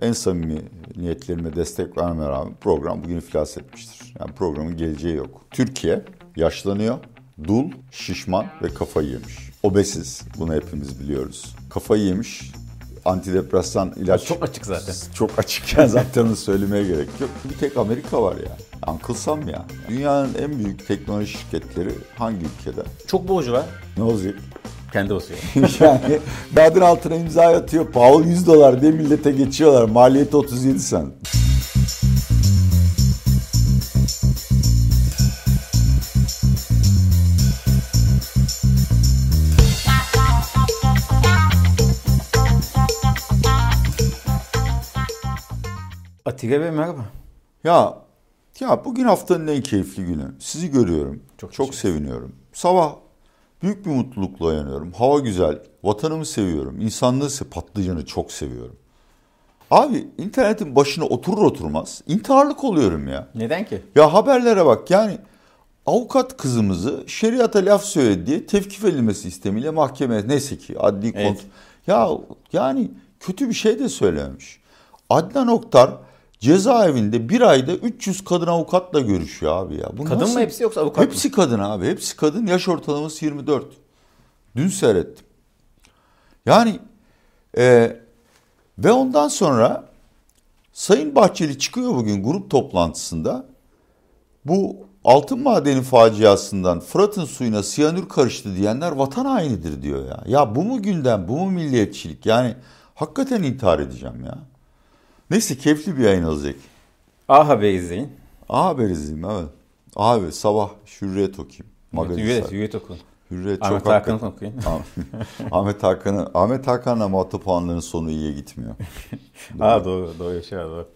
en samimi niyetlerime destek vermeme rağmen program bugün iflas etmiştir. Yani programın geleceği yok. Türkiye yaşlanıyor, dul, şişman ve kafayı yemiş. Obesiz, bunu hepimiz biliyoruz. Kafayı yemiş, antidepresan ilaç... Çok açık zaten. Çok açıkken zaten onu söylemeye gerek yok. Bir tek Amerika var ya. Uncle ya. Dünyanın en büyük teknoloji şirketleri hangi ülkede? Çok boğucu var. Ne olacak? Kendi basıyor. yani Badin altına imza atıyor. Pahalı 100 dolar diye millete geçiyorlar. Maliyeti 37 sen. Atilla Bey merhaba. Ya ya bugün haftanın en keyifli günü. Sizi görüyorum. Çok, çok seviniyorum. Sabah büyük bir mutlulukla uyanıyorum. Hava güzel. Vatanımı seviyorum. İnsanlığı se patlıcanı çok seviyorum. Abi internetin başına oturur oturmaz intiharlık oluyorum ya. Neden ki? Ya haberlere bak yani avukat kızımızı şeriata laf söyledi diye tevkif edilmesi istemiyle mahkeme neyse ki adli evet. kont. Ya yani kötü bir şey de söylememiş. Adnan Oktar cezaevinde bir ayda 300 kadın avukatla görüşüyor abi ya. Bu kadın nasıl? mı hepsi yoksa avukat Hepsi mı? kadın abi. Hepsi kadın. Yaş ortalaması 24. Dün seyrettim. Yani e, ve ondan sonra Sayın Bahçeli çıkıyor bugün grup toplantısında. Bu altın madeni faciasından Fırat'ın suyuna siyanür karıştı diyenler vatan hainidir diyor ya. Ya bu mu gündem, bu mu milliyetçilik? Yani hakikaten intihar edeceğim ya. Neyse keyifli bir yayın olacak. A Haber izleyin. A Haber izleyeyim evet. A Haber sabah Hürriyet okuyayım. Magazin Hürriyet, Hürriyet okuyun. Hürriyet Ahmet çok Hakan'ı okuyun. Ahmet Hakan'ı Ahmet Hakan'la muhatap olanların sonu iyiye gitmiyor. doğru. Aa doğru doğru şey doğru.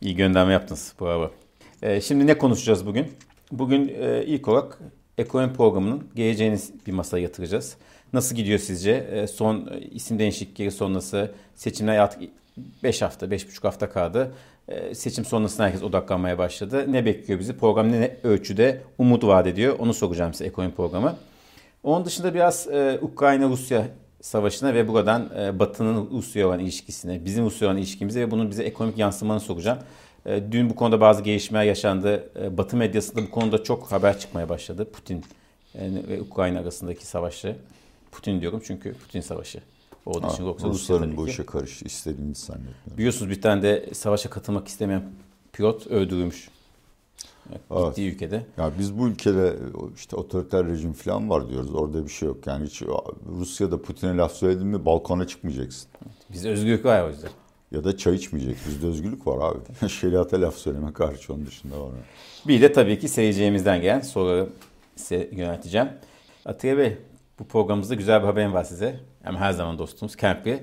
İyi gönderme yaptınız bravo. Ee, şimdi ne konuşacağız bugün? Bugün e, ilk olarak ekonomi programının geleceğini bir masaya yatıracağız. Nasıl gidiyor sizce? E, son e, isim değişiklikleri sonrası seçimler artık 5 hafta, 5,5 hafta kaldı. E, seçim sonrasında herkes odaklanmaya başladı. Ne bekliyor bizi? Program ne ölçüde umut vaat ediyor? Onu soracağım size ekonomi programı. Onun dışında biraz e, Ukrayna-Rusya savaşına ve buradan e, Batı'nın Rusya'ya olan ilişkisine, bizim Rusya'ya olan ilişkimize ve bunun bize ekonomik yansımanı soracağım. E, dün bu konuda bazı gelişmeler yaşandı. E, Batı medyasında bu konuda çok haber çıkmaya başladı. Putin e, ve Ukrayna arasındaki savaşı. Putin diyorum çünkü Putin savaşı. O ha, yoksa Rusların bu işe karış istediğini zannetmiyorum. Biliyorsunuz bir tane de savaşa katılmak istemeyen pilot öldürülmüş. Evet. Gittiği ülkede. Ya biz bu ülkede işte otoriter rejim falan var diyoruz. Orada bir şey yok. Yani hiç Rusya'da Putin'e laf söyledin mi balkona çıkmayacaksın. Bizde özgürlük var o yüzden. Ya da çay içmeyecek. Bizde özgürlük var abi. Şeriata laf söyleme karşı onun dışında var. Bir de tabii ki seyircilerimizden gelen soruları size yönelteceğim. Atiye Bey bu programımızda güzel bir haberim var size. Hem her zaman dostumuz Campy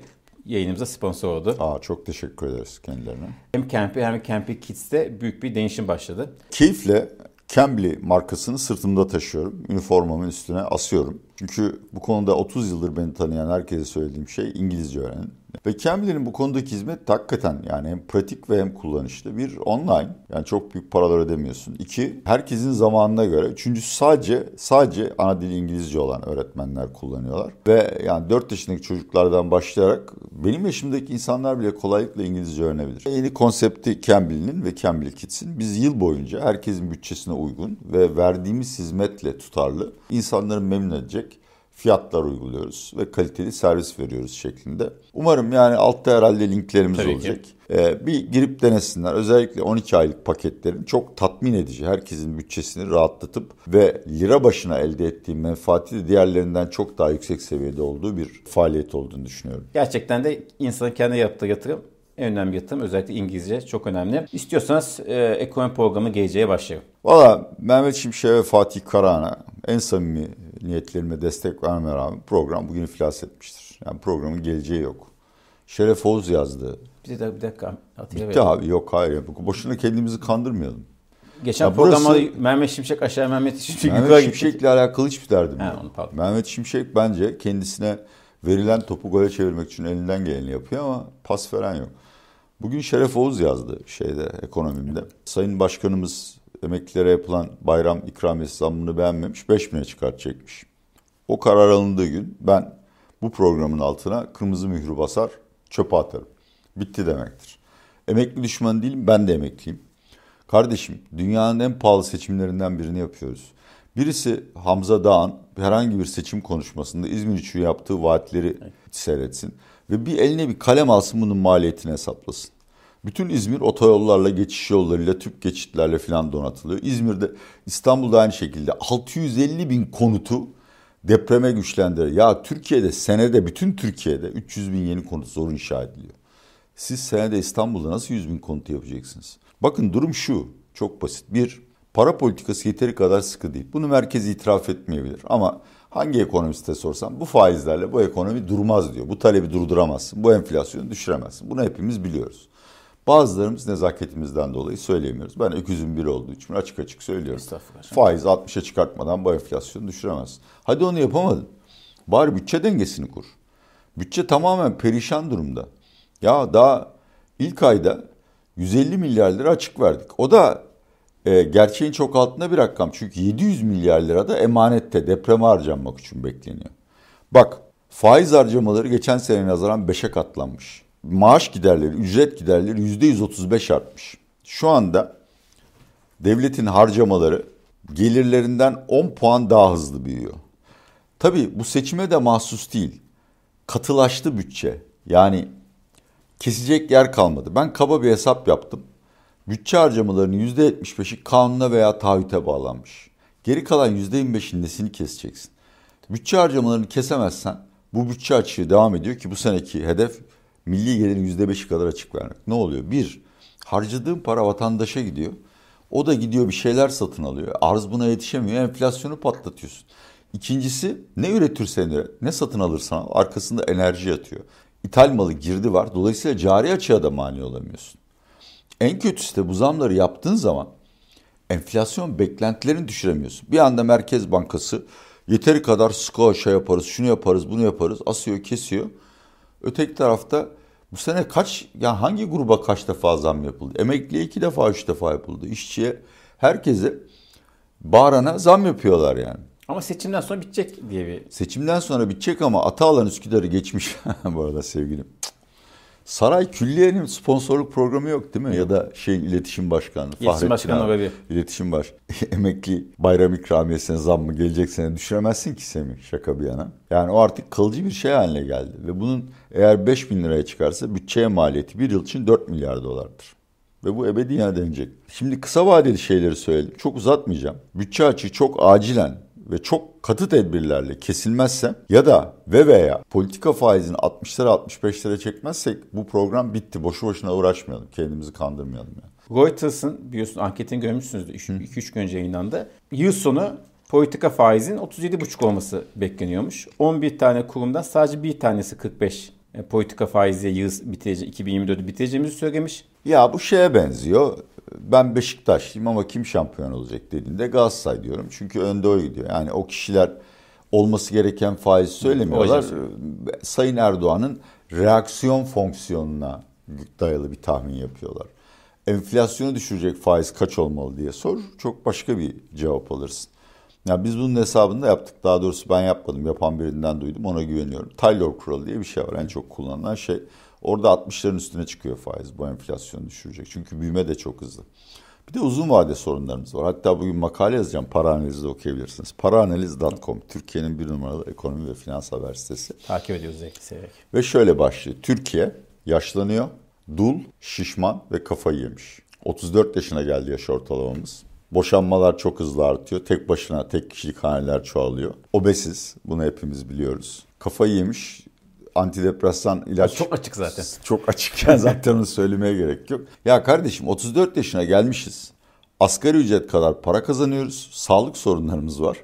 yayınımıza sponsor oldu. Aa, çok teşekkür ederiz kendilerine. Hem Campy hem Campy Kids'te büyük bir değişim başladı. Keyifle Cambly markasını sırtımda taşıyorum. Üniformamın üstüne asıyorum. Çünkü bu konuda 30 yıldır beni tanıyan herkese söylediğim şey İngilizce öğrenin. Ve Cambly'nin bu konudaki hizmet hakikaten yani hem pratik ve hem kullanışlı. Bir online yani çok büyük paralar ödemiyorsun. İki herkesin zamanına göre. Üçüncüsü sadece sadece ana dili İngilizce olan öğretmenler kullanıyorlar. Ve yani 4 yaşındaki çocuklardan başlayarak benim yaşımdaki insanlar bile kolaylıkla İngilizce öğrenebilir. Yeni konsepti Cambly'nin ve Cambly Kids'in biz yıl boyunca herkesin bütçesine uygun ve verdiğimiz hizmetle tutarlı insanları memnun edecek fiyatlar uyguluyoruz ve kaliteli servis veriyoruz şeklinde. Umarım yani altta herhalde linklerimiz Tabii olacak. Ee, bir girip denesinler. Özellikle 12 aylık paketlerin çok tatmin edici. Herkesin bütçesini rahatlatıp ve lira başına elde ettiği menfaati de diğerlerinden çok daha yüksek seviyede olduğu bir faaliyet olduğunu düşünüyorum. Gerçekten de insanın kendi yaptığı yatırım en önemli yatırım özellikle İngilizce çok önemli. İstiyorsanız e, ekonomi programı geleceğe başlayalım. Valla Mehmet Şimşek ve Fatih Karahan'a en samimi niyetlerime destek vermeme rağmen program bugün iflas etmiştir. Yani programın geleceği yok. Şeref Oğuz yazdı. Bir de bir dakika. Atilla Bitti abi yok hayır. Boşuna kendimizi kandırmayalım. Geçen ya programda burası, Mehmet Şimşek aşağı Mehmet Şimşek Mehmet Şimşek'le alakalı hiçbir derdim yok. Mehmet Şimşek bence kendisine verilen topu gole çevirmek için elinden geleni yapıyor ama pas veren yok. Bugün Şeref Oğuz yazdı şeyde ekonomimde. Sayın Başkanımız emeklilere yapılan bayram ikramiyesi zammını beğenmemiş 5 bine çıkartacakmış. O karar alındığı gün ben bu programın altına kırmızı mührü basar çöpe atarım. Bitti demektir. Emekli düşman değilim ben de emekliyim. Kardeşim dünyanın en pahalı seçimlerinden birini yapıyoruz. Birisi Hamza Dağ'ın herhangi bir seçim konuşmasında İzmir için yaptığı vaatleri seyretsin. Ve bir eline bir kalem alsın bunun maliyetini hesaplasın. Bütün İzmir otoyollarla, geçiş yollarıyla, tüp geçitlerle falan donatılıyor. İzmir'de, İstanbul'da aynı şekilde 650 bin konutu depreme güçlendirir. Ya Türkiye'de senede, bütün Türkiye'de 300 bin yeni konut zor inşa ediliyor. Siz senede İstanbul'da nasıl 100 bin konut yapacaksınız? Bakın durum şu, çok basit. Bir, para politikası yeteri kadar sıkı değil. Bunu merkez itiraf etmeyebilir ama hangi ekonomiste sorsam bu faizlerle bu ekonomi durmaz diyor. Bu talebi durduramazsın, bu enflasyonu düşüremezsin. Bunu hepimiz biliyoruz. Bazılarımız nezaketimizden dolayı söyleyemiyoruz. Ben öküzün biri olduğu için açık açık söylüyorum. Faiz 60'a çıkartmadan bu enflasyonu düşüremezsin. Hadi onu yapamadın. Bari bütçe dengesini kur. Bütçe tamamen perişan durumda. Ya daha ilk ayda 150 milyar lira açık verdik. O da e, gerçeğin çok altında bir rakam. Çünkü 700 milyar lira da emanette depreme harcanmak için bekleniyor. Bak faiz harcamaları geçen sene nazaran 5'e katlanmış. Maaş giderleri, ücret giderleri %135 artmış. Şu anda devletin harcamaları gelirlerinden 10 puan daha hızlı büyüyor. Tabii bu seçime de mahsus değil. Katılaştı bütçe. Yani kesecek yer kalmadı. Ben kaba bir hesap yaptım. Bütçe harcamalarının %75'i kanuna veya taahhüte bağlanmış. Geri kalan %25'in nesini keseceksin? Bütçe harcamalarını kesemezsen bu bütçe açığı devam ediyor ki bu seneki hedef milli gelirin %5'i kadar açık vermek. Ne oluyor? Bir, harcadığın para vatandaşa gidiyor. O da gidiyor bir şeyler satın alıyor. Arz buna yetişemiyor. Enflasyonu patlatıyorsun. İkincisi ne üretirsen üret, ne satın alırsan arkasında enerji yatıyor. İthal malı girdi var. Dolayısıyla cari açığa da mani olamıyorsun. En kötüsü de bu zamları yaptığın zaman enflasyon beklentilerini düşüremiyorsun. Bir anda Merkez Bankası yeteri kadar sko şey yaparız, şunu yaparız, bunu yaparız, asıyor, kesiyor. Öteki tarafta bu sene kaç, ya hangi gruba kaç defa zam yapıldı? Emekliye iki defa, üç defa yapıldı. İşçiye, herkese bağırana zam yapıyorlar yani. Ama seçimden sonra bitecek diye bir... Seçimden sonra bitecek ama Atalan Üsküdar'ı geçmiş bu arada sevgilim. Saray Külliye'nin sponsorluk programı yok değil mi? Ya da şey iletişim başkanı. İletişim başkanı olabilir. İletişim baş. Emekli bayram ikramiyesine zam mı gelecek sene düşüremezsin ki Semih şaka bir yana. Yani o artık kalıcı bir şey haline geldi. Ve bunun eğer 5 bin liraya çıkarsa bütçeye maliyeti bir yıl için 4 milyar dolardır. Ve bu ebediyen denecek. Şimdi kısa vadeli şeyleri söyledim. Çok uzatmayacağım. Bütçe açığı çok acilen ve çok katı tedbirlerle kesilmezse ya da ve veya politika faizini 60'lara 65'lere çekmezsek bu program bitti. Boşu boşuna uğraşmayalım. Kendimizi kandırmayalım yani. Reuters'ın biliyorsun anketini görmüşsünüzdür 2-3 gün önce yayınlandı. Yıl sonu politika faizin 37,5 olması bekleniyormuş. 11 tane kurumdan sadece bir tanesi 45 e, politika faiziyle yıl biteceği 2024'ü bitireceğimizi söylemiş. Ya bu şeye benziyor ben Beşiktaşlıyım ama kim şampiyon olacak dediğinde Galatasaray diyorum. Çünkü önde o gidiyor. Yani o kişiler olması gereken faiz söylemiyorlar. Sayın Erdoğan'ın reaksiyon fonksiyonuna dayalı bir tahmin yapıyorlar. Enflasyonu düşürecek faiz kaç olmalı diye sor. Çok başka bir cevap alırsın. Ya biz bunun hesabını da yaptık. Daha doğrusu ben yapmadım. Yapan birinden duydum. Ona güveniyorum. Taylor kuralı diye bir şey var. En çok kullanılan şey. Orada 60'ların üstüne çıkıyor faiz. Bu enflasyonu düşürecek. Çünkü büyüme de çok hızlı. Bir de uzun vade sorunlarımız var. Hatta bugün makale yazacağım. Para analizi de okuyabilirsiniz. Paraanaliz.com Türkiye'nin bir numaralı ekonomi ve finans haber sitesi. Takip ediyoruz zevkli Ve şöyle başlıyor. Türkiye yaşlanıyor, dul, şişman ve kafayı yemiş. 34 yaşına geldi yaş ortalamamız. Boşanmalar çok hızlı artıyor. Tek başına tek kişilik haneler çoğalıyor. Obesiz. Bunu hepimiz biliyoruz. Kafayı yemiş antidepresan ilaç. Çok açık zaten. Çok açıkken zaten onu söylemeye gerek yok. Ya kardeşim 34 yaşına gelmişiz. Asgari ücret kadar para kazanıyoruz. Sağlık sorunlarımız var.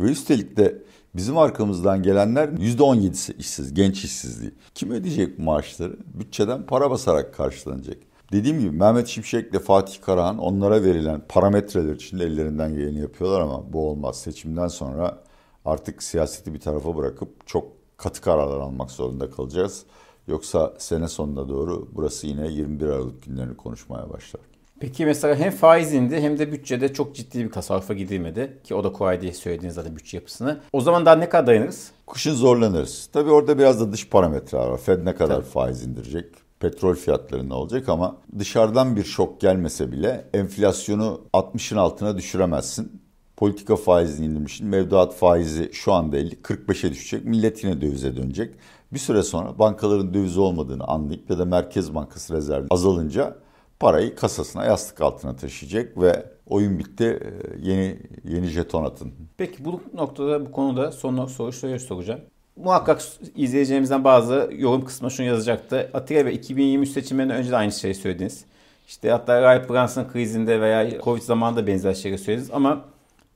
Ve üstelik de bizim arkamızdan gelenler %17'si işsiz, genç işsizliği. Kim ödeyecek bu maaşları? Bütçeden para basarak karşılanacak. Dediğim gibi Mehmet Şimşek ile Fatih Karahan onlara verilen parametreler için ellerinden geleni yapıyorlar ama bu olmaz. Seçimden sonra artık siyaseti bir tarafa bırakıp çok katı kararlar almak zorunda kalacağız. Yoksa sene sonuna doğru burası yine 21 Aralık günlerini konuşmaya başlar. Peki mesela hem faiz indi hem de bütçede çok ciddi bir tasarrufa gidilmedi. Ki o da kolay diye söylediğiniz zaten bütçe yapısını. O zaman daha ne kadar dayanırız? Kışın zorlanırız. Tabii orada biraz da dış parametreler var. Fed ne kadar Tabii. faiz indirecek? petrol fiyatları ne olacak ama dışarıdan bir şok gelmese bile enflasyonu 60'ın altına düşüremezsin. Politika faizini indirmişsin. Mevduat faizi şu anda 50, 45'e düşecek. Millet yine dövize dönecek. Bir süre sonra bankaların döviz olmadığını anlayıp ya da Merkez Bankası rezervi azalınca parayı kasasına yastık altına taşıyacak ve oyun bitti ee, yeni yeni jeton atın. Peki bu noktada bu konuda son soru şöyle soracağım. Muhakkak izleyeceğimizden bazı yorum kısmına şunu yazacaktı. Atilla Bey 2023 seçimlerinden önce de aynı şeyi söylediniz. İşte hatta Ray Brunson krizinde veya Covid zamanında benzer şeyleri söylediniz ama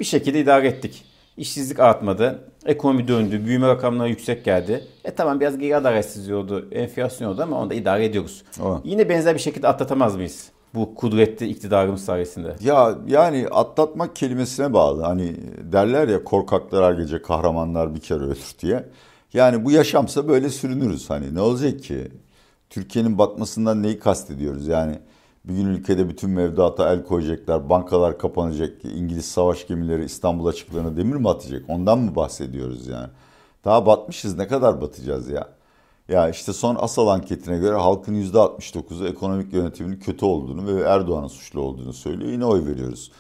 bir şekilde idare ettik. İşsizlik artmadı. Ekonomi döndü. Büyüme rakamları yüksek geldi. E tamam biraz geri adaletsizliği oldu. Enflasyon oldu ama onu da idare ediyoruz. O. Yine benzer bir şekilde atlatamaz mıyız? Bu kudretli iktidarımız sayesinde. Ya yani atlatmak kelimesine bağlı. Hani derler ya korkaklar her gece kahramanlar bir kere ölür diye. Yani bu yaşamsa böyle sürünürüz. Hani ne olacak ki? Türkiye'nin batmasından neyi kastediyoruz? Yani bir gün ülkede bütün mevduata el koyacaklar, bankalar kapanacak, İngiliz savaş gemileri İstanbul açıklarına demir mi atacak? Ondan mı bahsediyoruz yani? Daha batmışız ne kadar batacağız ya? Ya işte son asal anketine göre halkın %69'u ekonomik yönetimin kötü olduğunu ve Erdoğan'ın suçlu olduğunu söylüyor. Yine oy veriyoruz.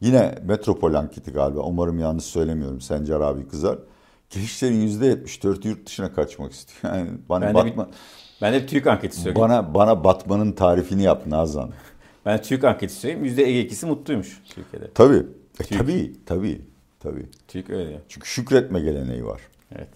Yine Metropol anketi galiba. Umarım yanlış söylemiyorum. Sencer abi kızar. Gençlerin %74'ü yurt dışına kaçmak istiyor. Yani bana ben batma... De bir, ben de TÜİK anketi söyleyeyim. Bana, bana batmanın tarifini yap Nazan. Ben TÜİK anketi söyleyeyim. %52'si mutluymuş Türkiye'de. Tabii. E, tabii. Tabii. Tabii. TÜİK öyle. Çünkü şükretme geleneği var. Evet.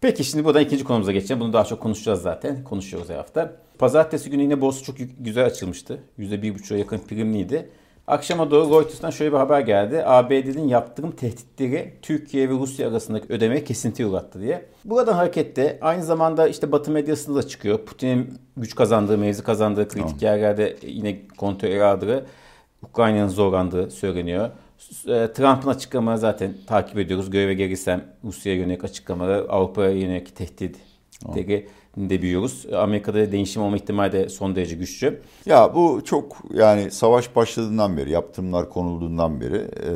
Peki şimdi buradan ikinci konumuza geçeceğim. Bunu daha çok konuşacağız zaten. Konuşuyoruz her hafta. Pazartesi günü yine borsa çok güzel açılmıştı. %1,5'a yakın primliydi. Akşama doğru Reuters'tan şöyle bir haber geldi. ABD'nin yaptırım tehditleri Türkiye ve Rusya arasındaki ödemeye kesinti uğrattı diye. Buradan hareketle aynı zamanda işte Batı medyasında da çıkıyor. Putin'in güç kazandığı, mevzi kazandığı kritik yerlerde yine kontrol aldığı, Ukrayna'nın zorlandığı söyleniyor. E, Trump'ın açıklamaları zaten takip ediyoruz. Göreve gelirsem Rusya'ya yönelik açıklamaları, Avrupa'ya yönelik tehditleri de büyüyoruz. Amerika'da değişim olma ihtimali de son derece güçlü. Ya bu çok yani savaş başladığından beri, yaptırımlar konulduğundan beri e,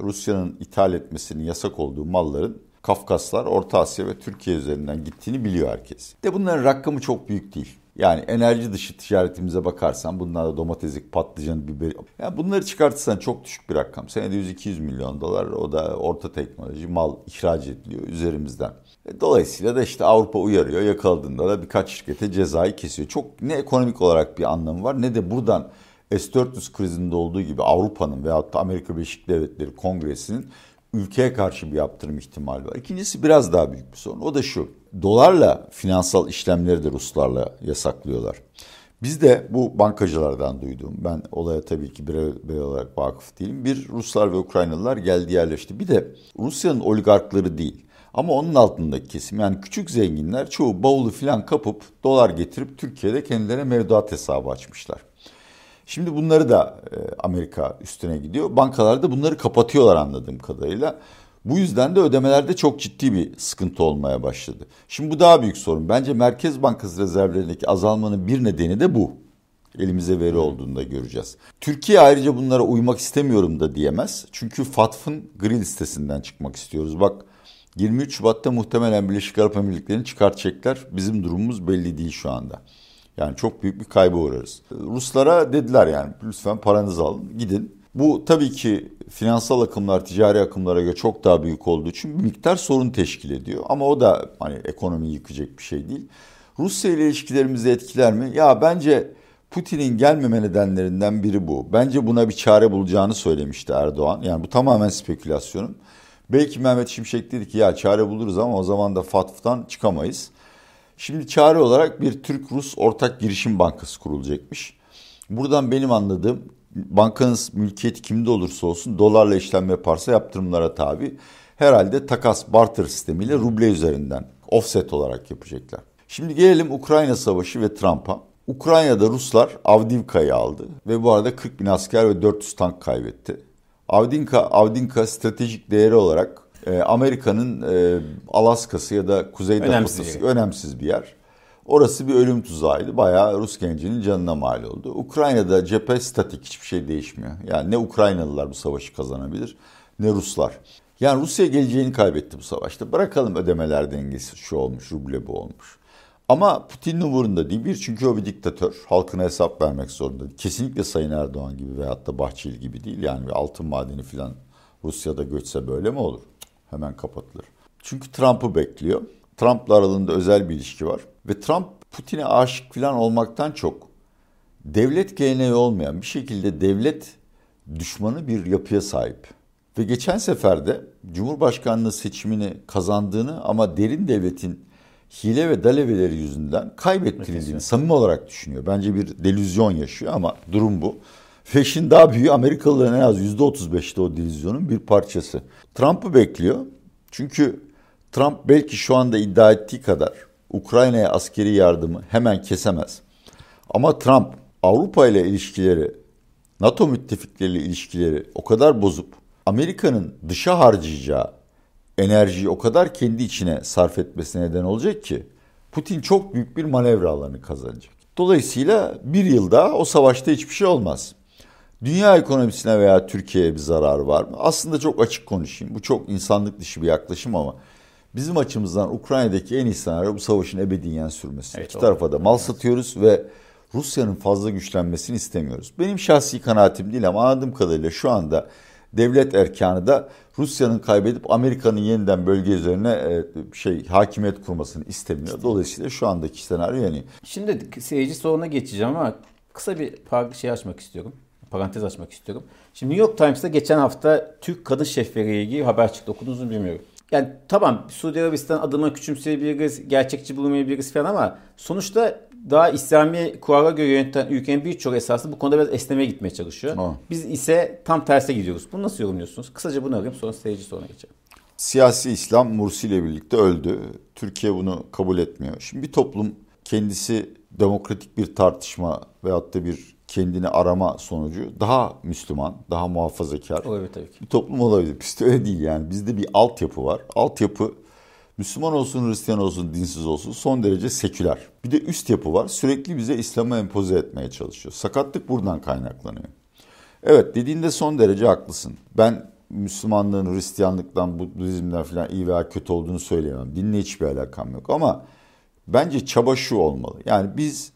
Rusya'nın ithal etmesinin yasak olduğu malların Kafkaslar, Orta Asya ve Türkiye üzerinden gittiğini biliyor herkes. De bunların rakamı çok büyük değil. Yani enerji dışı ticaretimize bakarsan bunlar da domateslik, patlıcan, biber. Yani bunları çıkartırsan çok düşük bir rakam. Senede 100-200 milyon dolar o da orta teknoloji mal ihraç ediliyor üzerimizden. E, dolayısıyla da işte Avrupa uyarıyor. Yakaladığında da birkaç şirkete cezayı kesiyor. Çok ne ekonomik olarak bir anlamı var ne de buradan S-400 krizinde olduğu gibi Avrupa'nın veyahut da Amerika Birleşik Devletleri Kongresi'nin ülkeye karşı bir yaptırım ihtimali var. İkincisi biraz daha büyük bir sorun. O da şu. Dolarla finansal işlemleri de Ruslarla yasaklıyorlar. Biz de bu bankacılardan duyduğum, ben olaya tabii ki birey olarak vakıf değilim. Bir Ruslar ve Ukraynalılar geldi yerleşti. Bir de Rusya'nın oligarkları değil. Ama onun altındaki kesim yani küçük zenginler çoğu bavulu filan kapıp dolar getirip Türkiye'de kendilerine mevduat hesabı açmışlar. Şimdi bunları da e, Amerika üstüne gidiyor. Bankalar da bunları kapatıyorlar anladığım kadarıyla. Bu yüzden de ödemelerde çok ciddi bir sıkıntı olmaya başladı. Şimdi bu daha büyük sorun. Bence Merkez Bankası rezervlerindeki azalmanın bir nedeni de bu. Elimize veri olduğunda göreceğiz. Türkiye ayrıca bunlara uymak istemiyorum da diyemez. Çünkü FATF'ın gri listesinden çıkmak istiyoruz. Bak 23 Şubat'ta muhtemelen Birleşik Arap Emirlikleri'ni çıkartacaklar. Bizim durumumuz belli değil şu anda. Yani çok büyük bir kayba uğrarız. Ruslara dediler yani lütfen paranızı alın gidin. Bu tabii ki finansal akımlar ticari akımlara göre çok daha büyük olduğu için bir miktar sorun teşkil ediyor. Ama o da hani ekonomiyi yıkacak bir şey değil. Rusya ile ilişkilerimizi etkiler mi? Ya bence Putin'in gelmeme nedenlerinden biri bu. Bence buna bir çare bulacağını söylemişti Erdoğan. Yani bu tamamen spekülasyonum. Belki Mehmet Şimşek dedi ki ya çare buluruz ama o zaman da FATF'tan çıkamayız. Şimdi çare olarak bir Türk-Rus ortak girişim bankası kurulacakmış. Buradan benim anladığım bankanız mülkiyeti kimde olursa olsun dolarla işlem yaparsa yaptırımlara tabi. Herhalde takas barter sistemiyle ruble üzerinden offset olarak yapacaklar. Şimdi gelelim Ukrayna Savaşı ve Trump'a. Ukrayna'da Ruslar Avdivka'yı aldı ve bu arada 40 bin asker ve 400 tank kaybetti. Avdinka, Avdinka stratejik değeri olarak e, Amerika'nın e, Alaska'sı ya da Kuzey Dakota'sı önemsiz bir yer. Orası bir ölüm tuzağıydı. Bayağı Rus gencinin canına mal oldu. Ukrayna'da cephe statik hiçbir şey değişmiyor. Yani ne Ukraynalılar bu savaşı kazanabilir ne Ruslar. Yani Rusya geleceğini kaybetti bu savaşta. Bırakalım ödemeler dengesi şu olmuş, ruble bu olmuş. Ama Putin'in umurunda değil. Bir çünkü o bir diktatör. Halkına hesap vermek zorunda. Kesinlikle Sayın Erdoğan gibi veyahut da Bahçeli gibi değil. Yani bir altın madeni falan Rusya'da göçse böyle mi olur? Hemen kapatılır. Çünkü Trump'ı bekliyor. Trump'la aralarında özel bir ilişki var. Ve Trump Putin'e aşık falan olmaktan çok devlet geleneği olmayan bir şekilde devlet düşmanı bir yapıya sahip. Ve geçen seferde Cumhurbaşkanlığı seçimini kazandığını ama derin devletin hile ve daleveleri yüzünden kaybettirildiğini samimi olarak düşünüyor. Bence bir delüzyon yaşıyor ama durum bu. Şimdi daha büyüğü Amerikalıların en az %35'te o delüzyonun bir parçası. Trump'ı bekliyor. Çünkü Trump belki şu anda iddia ettiği kadar Ukrayna'ya askeri yardımı hemen kesemez. Ama Trump Avrupa ile ilişkileri, NATO müttefikleriyle ilişkileri o kadar bozup Amerika'nın dışa harcayacağı enerjiyi o kadar kendi içine sarf etmesine neden olacak ki Putin çok büyük bir manevra alanı kazanacak. Dolayısıyla bir yıl daha o savaşta hiçbir şey olmaz. Dünya ekonomisine veya Türkiye'ye bir zarar var mı? Aslında çok açık konuşayım. Bu çok insanlık dışı bir yaklaşım ama bizim açımızdan Ukrayna'daki en iyi senaryo bu savaşın ebediyen sürmesi. Evet, İki tarafa da mal satıyoruz ve Rusya'nın fazla güçlenmesini istemiyoruz. Benim şahsi kanaatim değil ama anladığım kadarıyla şu anda devlet erkanı da Rusya'nın kaybedip Amerika'nın yeniden bölge üzerine e, şey hakimiyet kurmasını istemiyor. Dolayısıyla şu andaki senaryo yani. Şimdi seyirci soruna geçeceğim ama kısa bir şey açmak istiyorum. Parantez açmak istiyorum. Şimdi New York Times'ta geçen hafta Türk kadın şefleriyle ilgili haber çıktı. Okudunuz mu bilmiyorum. Yani tamam Suudi Arabistan adına küçümseyebiliriz, gerçekçi bulmayabiliriz falan ama sonuçta daha İslami kurala göre yöneten ülkenin birçok esası bu konuda biraz esnemeye gitmeye çalışıyor. Aa. Biz ise tam terse gidiyoruz. Bunu nasıl yorumluyorsunuz? Kısaca bunu alayım sonra seyirci soruna geçelim. Siyasi İslam Mursi ile birlikte öldü. Türkiye bunu kabul etmiyor. Şimdi bir toplum kendisi demokratik bir tartışma veyahut da bir kendini arama sonucu daha Müslüman, daha muhafazakar olabilir tabii ki. bir toplum olabilir. Bizde öyle değil yani. Bizde bir altyapı var. Altyapı Müslüman olsun, Hristiyan olsun, dinsiz olsun son derece seküler. Bir de üst yapı var. Sürekli bize İslam'ı empoze etmeye çalışıyor. Sakatlık buradan kaynaklanıyor. Evet dediğinde son derece haklısın. Ben Müslümanlığın Hristiyanlıktan, Budizmden falan iyi veya kötü olduğunu söyleyemem. Dinle hiçbir alakam yok ama bence çaba şu olmalı. Yani biz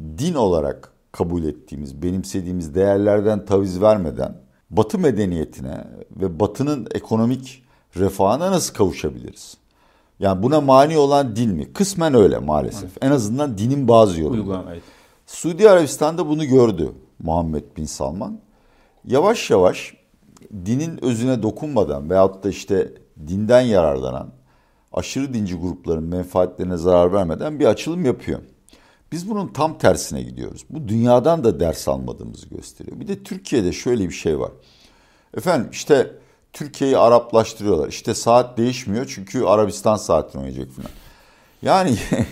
din olarak kabul ettiğimiz, benimsediğimiz değerlerden taviz vermeden Batı medeniyetine ve Batı'nın ekonomik refahına nasıl kavuşabiliriz? Yani buna mani olan din mi? Kısmen öyle maalesef. Evet. En azından dinin bazı. Uygulam, evet. Suudi Arabistan'da bunu gördü Muhammed Bin Salman. Yavaş yavaş dinin özüne dokunmadan veyahut da işte dinden yararlanan aşırı dinci grupların menfaatlerine zarar vermeden bir açılım yapıyor. Biz bunun tam tersine gidiyoruz. Bu dünyadan da ders almadığımızı gösteriyor. Bir de Türkiye'de şöyle bir şey var. Efendim işte Türkiye'yi Araplaştırıyorlar. İşte saat değişmiyor çünkü Arabistan saatini oynayacak falan. Yani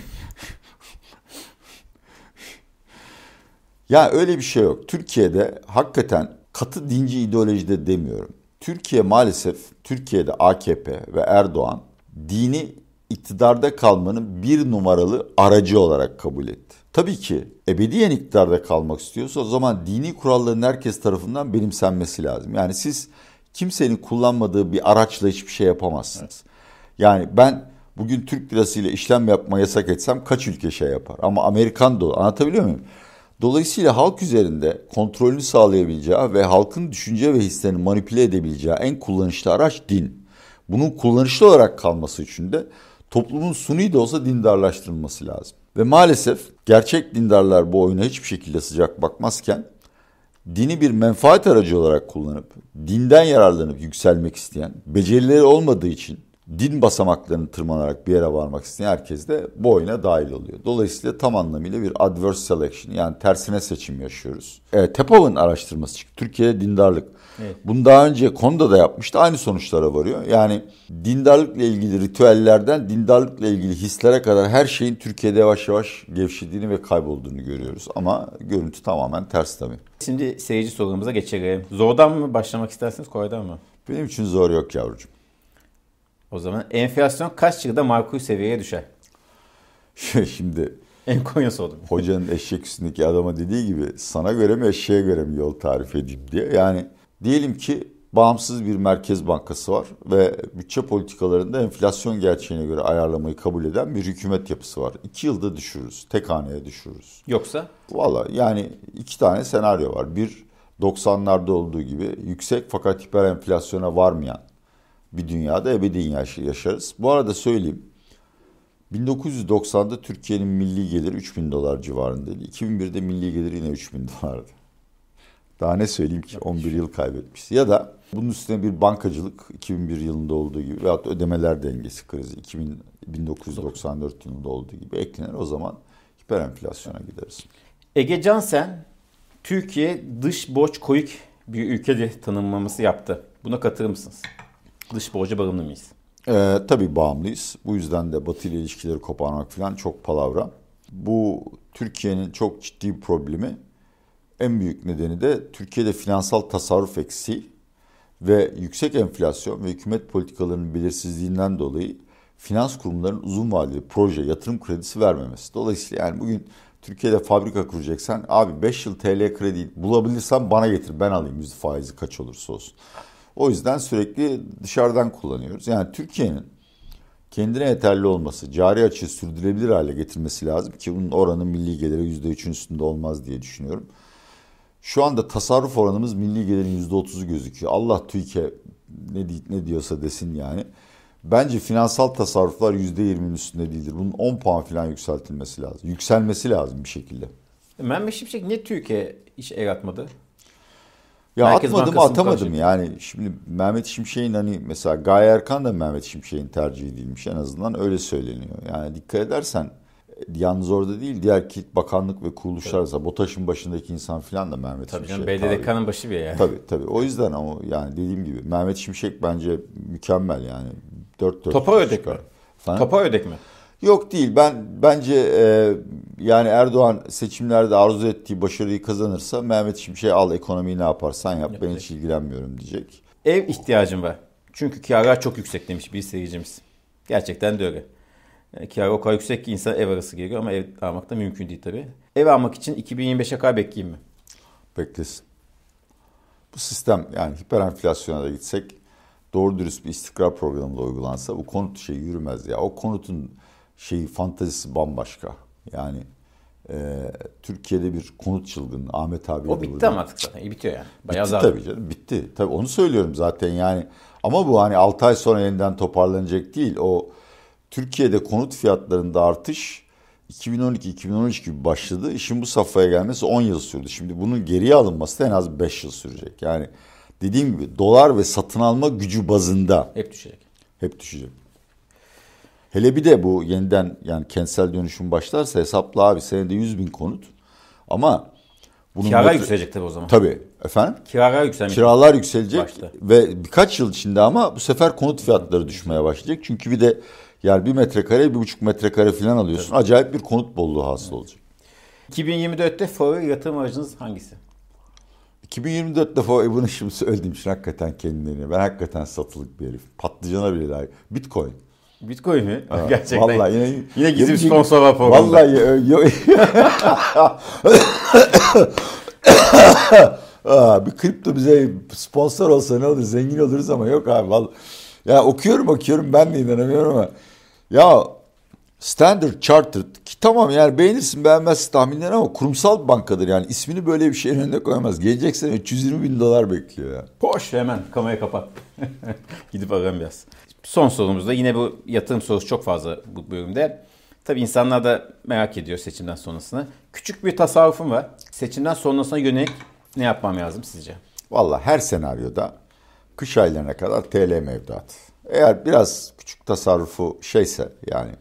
ya öyle bir şey yok. Türkiye'de hakikaten katı dinci ideolojide demiyorum. Türkiye maalesef Türkiye'de AKP ve Erdoğan dini iktidarda kalmanın bir numaralı aracı olarak kabul etti. Tabii ki ebediyen iktidarda kalmak istiyorsa o zaman dini kuralların herkes tarafından benimsenmesi lazım. Yani siz kimsenin kullanmadığı bir araçla hiçbir şey yapamazsınız. Yani ben bugün Türk lirasıyla işlem yapma yasak etsem kaç ülke şey yapar? Ama Amerikan doları anlatabiliyor muyum? Dolayısıyla halk üzerinde kontrolünü sağlayabileceği ve halkın düşünce ve hislerini manipüle edebileceği en kullanışlı araç din. Bunun kullanışlı olarak kalması için de toplumun suni de olsa dindarlaştırılması lazım. Ve maalesef gerçek dindarlar bu oyuna hiçbir şekilde sıcak bakmazken dini bir menfaat aracı olarak kullanıp dinden yararlanıp yükselmek isteyen, becerileri olmadığı için din basamaklarını tırmanarak bir yere varmak isteyen herkes de bu oyuna dahil oluyor. Dolayısıyla tam anlamıyla bir adverse selection yani tersine seçim yaşıyoruz. Evet, TEPOV'un araştırması çıktı. Türkiye'de dindarlık. Evet. Bunu daha önce konuda da yapmıştı. Aynı sonuçlara varıyor. Yani dindarlıkla ilgili ritüellerden dindarlıkla ilgili hislere kadar her şeyin Türkiye'de yavaş yavaş gevşediğini ve kaybolduğunu görüyoruz. Ama görüntü tamamen ters tabii. Şimdi seyirci sorumuza geçelim. Zordan mı başlamak istersiniz, kolaydan mı? Benim için zor yok yavrucuğum. O zaman enflasyon kaç yılda makul seviyeye düşer? Şimdi en Konya sordum. Hocanın eşek üstündeki adama dediği gibi sana göre mi eşeğe göre mi yol tarif edeyim diye. Yani diyelim ki bağımsız bir merkez bankası var ve bütçe politikalarında enflasyon gerçeğine göre ayarlamayı kabul eden bir hükümet yapısı var. İki yılda düşürürüz, tek haneye düşürürüz. Yoksa? Valla yani iki tane senaryo var. Bir 90'larda olduğu gibi yüksek fakat hiper enflasyona varmayan bir dünyada ebediyen yaşarız. Bu arada söyleyeyim 1990'da Türkiye'nin milli geliri 3000 dolar civarındaydı. 2001'de milli geliri yine 3000 dolardı. Daha ne söyleyeyim ki 11 yıl kaybetmiş. Ya da bunun üstüne bir bankacılık 2001 yılında olduğu gibi veyahut ödemeler dengesi krizi 2000, 1994 yılında olduğu gibi eklenir. O zaman hiper enflasyona gideriz. Ege Cansen Türkiye dış borç koyuk bir ülke tanımlaması yaptı. Buna katılır mısınız? Dış borca bağımlı mıyız? Ee, tabii bağımlıyız. Bu yüzden de Batı ile ilişkileri koparmak falan çok palavra. Bu Türkiye'nin çok ciddi bir problemi. En büyük nedeni de Türkiye'de finansal tasarruf eksiği ve yüksek enflasyon ve hükümet politikalarının belirsizliğinden dolayı finans kurumlarının uzun vadeli proje yatırım kredisi vermemesi. Dolayısıyla yani bugün Türkiye'de fabrika kuracaksan abi 5 yıl TL kredi bulabilirsen bana getir ben alayım yüzde faizi kaç olursa olsun. O yüzden sürekli dışarıdan kullanıyoruz. Yani Türkiye'nin kendine yeterli olması, cari açığı sürdürülebilir hale getirmesi lazım ki bunun oranı milli geliri %3'ün üstünde olmaz diye düşünüyorum. Şu anda tasarruf oranımız milli gelirin %30'u gözüküyor. Allah TÜİK'e ne, ne diyorsa desin yani. Bence finansal tasarruflar %20'nin üstünde değildir. Bunun 10 puan falan yükseltilmesi lazım. Yükselmesi lazım bir şekilde. Mehmet Şimşek niye Türkiye hiç el atmadı? Ya Merkez atmadım atamadım yani. Şimdi Mehmet Şimşek'in hani mesela Gaye Erkan da Mehmet Şimşek'in tercih edilmiş en azından öyle söyleniyor. Yani dikkat edersen yalnız orada değil diğer kilit bakanlık ve kuruluşlar mesela BOTAŞ'ın başındaki insan filan da Mehmet tabii Şimşek. Tabii BDDK'nın başı bir yani. Tabii tabii o yüzden ama yani dediğim gibi Mehmet Şimşek bence mükemmel yani. Dört dört. Topa ödek mi? Topa ödek mi? Yok değil. Ben bence e, yani Erdoğan seçimlerde arzu ettiği başarıyı kazanırsa Mehmet Şimşek al ekonomiyi ne yaparsan yap ben hiç ilgilenmiyorum diyecek. Ev ihtiyacım var. Çünkü kiralar çok yüksek demiş bir seyircimiz. Gerçekten de öyle. E, kira o kadar yüksek ki insan ev arası geliyor ama ev almak da mümkün değil tabii. Ev almak için 2025'e kadar bekleyeyim mi? Beklesin. Bu sistem yani hiper enflasyona da gitsek doğru dürüst bir istikrar programı da uygulansa bu konut şey yürümez ya. O konutun şeyi fantazisi bambaşka. Yani e, Türkiye'de bir konut çılgın Ahmet abi. O bitti burada. ama artık zaten. İyi bitiyor yani. Bayağı bitti tabii canım. Bitti. Tabii onu söylüyorum zaten yani. Ama bu hani 6 ay sonra yeniden toparlanacak değil. O Türkiye'de konut fiyatlarında artış 2012-2013 gibi başladı. İşin bu safhaya gelmesi 10 yıl sürdü. Şimdi bunun geriye alınması da en az 5 yıl sürecek. Yani dediğim gibi dolar ve satın alma gücü bazında. Hep düşecek. Hep düşecek. Hele bir de bu yeniden yani kentsel dönüşüm başlarsa hesapla abi senede 100 bin konut. Ama bunun Kiralar metre... yükselecek tabii o zaman. Tabii. Efendim? Kiralar yükselecek. Kiralar yükselecek Başta. ve birkaç yıl içinde ama bu sefer konut fiyatları düşmeye başlayacak. Çünkü bir de yani bir metrekare, bir buçuk metrekare falan alıyorsun. Tabii. Acayip bir konut bolluğu hasıl evet. olacak. 2024'te favori yatırım aracınız hangisi? 2024'te favori bunu şimdi söyledim. Şimdi hakikaten kendini. Ben hakikaten satılık bir herif. Patlıcana bile layık. Bitcoin. Bitcoin mi? Ha, Gerçekten. Vallahi yine, yine gizli bir sponsor var programda. Vallahi yok. Aa, bir kripto bize sponsor olsa ne olur zengin oluruz ama yok abi vallahi. Ya okuyorum okuyorum ben de inanamıyorum ama ya Standard Chartered ki tamam yani beğenirsin beğenmezsin tahminler ama kurumsal bir bankadır yani ismini böyle bir şeyin önüne koyamaz. Gelecek sene 320 bin dolar bekliyor ya. Boş hemen kamerayı kapat. Gidip arayalım biraz. Son sorumuzda yine bu yatırım sorusu çok fazla bu bölümde. Tabii insanlar da merak ediyor seçimden sonrasını. Küçük bir tasarrufum var. Seçimden sonrasına yönelik ne yapmam lazım sizce? Valla her senaryoda kış aylarına kadar TL mevduat. Eğer biraz küçük tasarrufu şeyse yani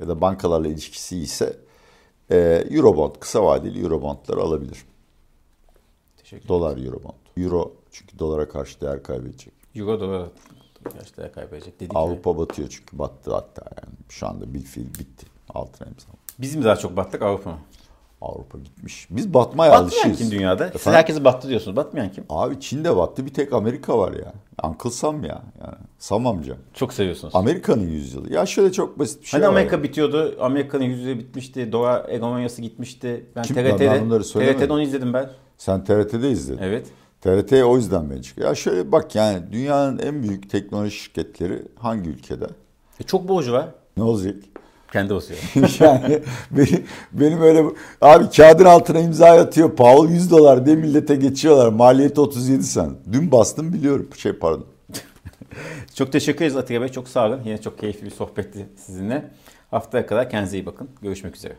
ya da bankalarla ilişkisi ise e, Eurobond, kısa vadeli Eurobondları alabilir. Teşekkür Dolar Eurobond. Euro çünkü dolara karşı değer kaybedecek. Euro dolara değer kaybedecek dedik. Avrupa mi? batıyor çünkü battı hatta yani. Şu anda bir fiil bitti. Altına imza. Biz mi daha çok battık Avrupa mı? Avrupa gitmiş. Biz batmaya Batmayan alışığız. kim dünyada? Efendim? Siz herkesi battı diyorsunuz. Batmayan kim? Abi Çin'de battı. Bir tek Amerika var ya. Uncle Sam ya. Yani Sam amca. Çok seviyorsunuz. Amerika'nın yüzyılı. Ya şöyle çok basit bir şey Hani var. Amerika bitiyordu. Amerika'nın yüzyılı bitmişti. Doğa hegemonyası gitmişti. Ben Kim? TRT'de, ben TRT'de onu izledim ben. Sen TRT'de izledin. Evet. TRT o yüzden beni çıkıyor. Ya şöyle bak yani dünyanın en büyük teknoloji şirketleri hangi ülkede? E çok borcu var. Ne olacak? Kendi basıyor. yani benim, benim öyle abi kağıdın altına imza atıyor. Paul 100 dolar diye millete geçiyorlar. Maliyeti 37 sen. Dün bastım biliyorum. Şey pardon. çok teşekkür ederiz Atilla Bey. Çok sağ olun. Yine çok keyifli bir sohbetti sizinle. Haftaya kadar kendinize iyi bakın. Görüşmek üzere.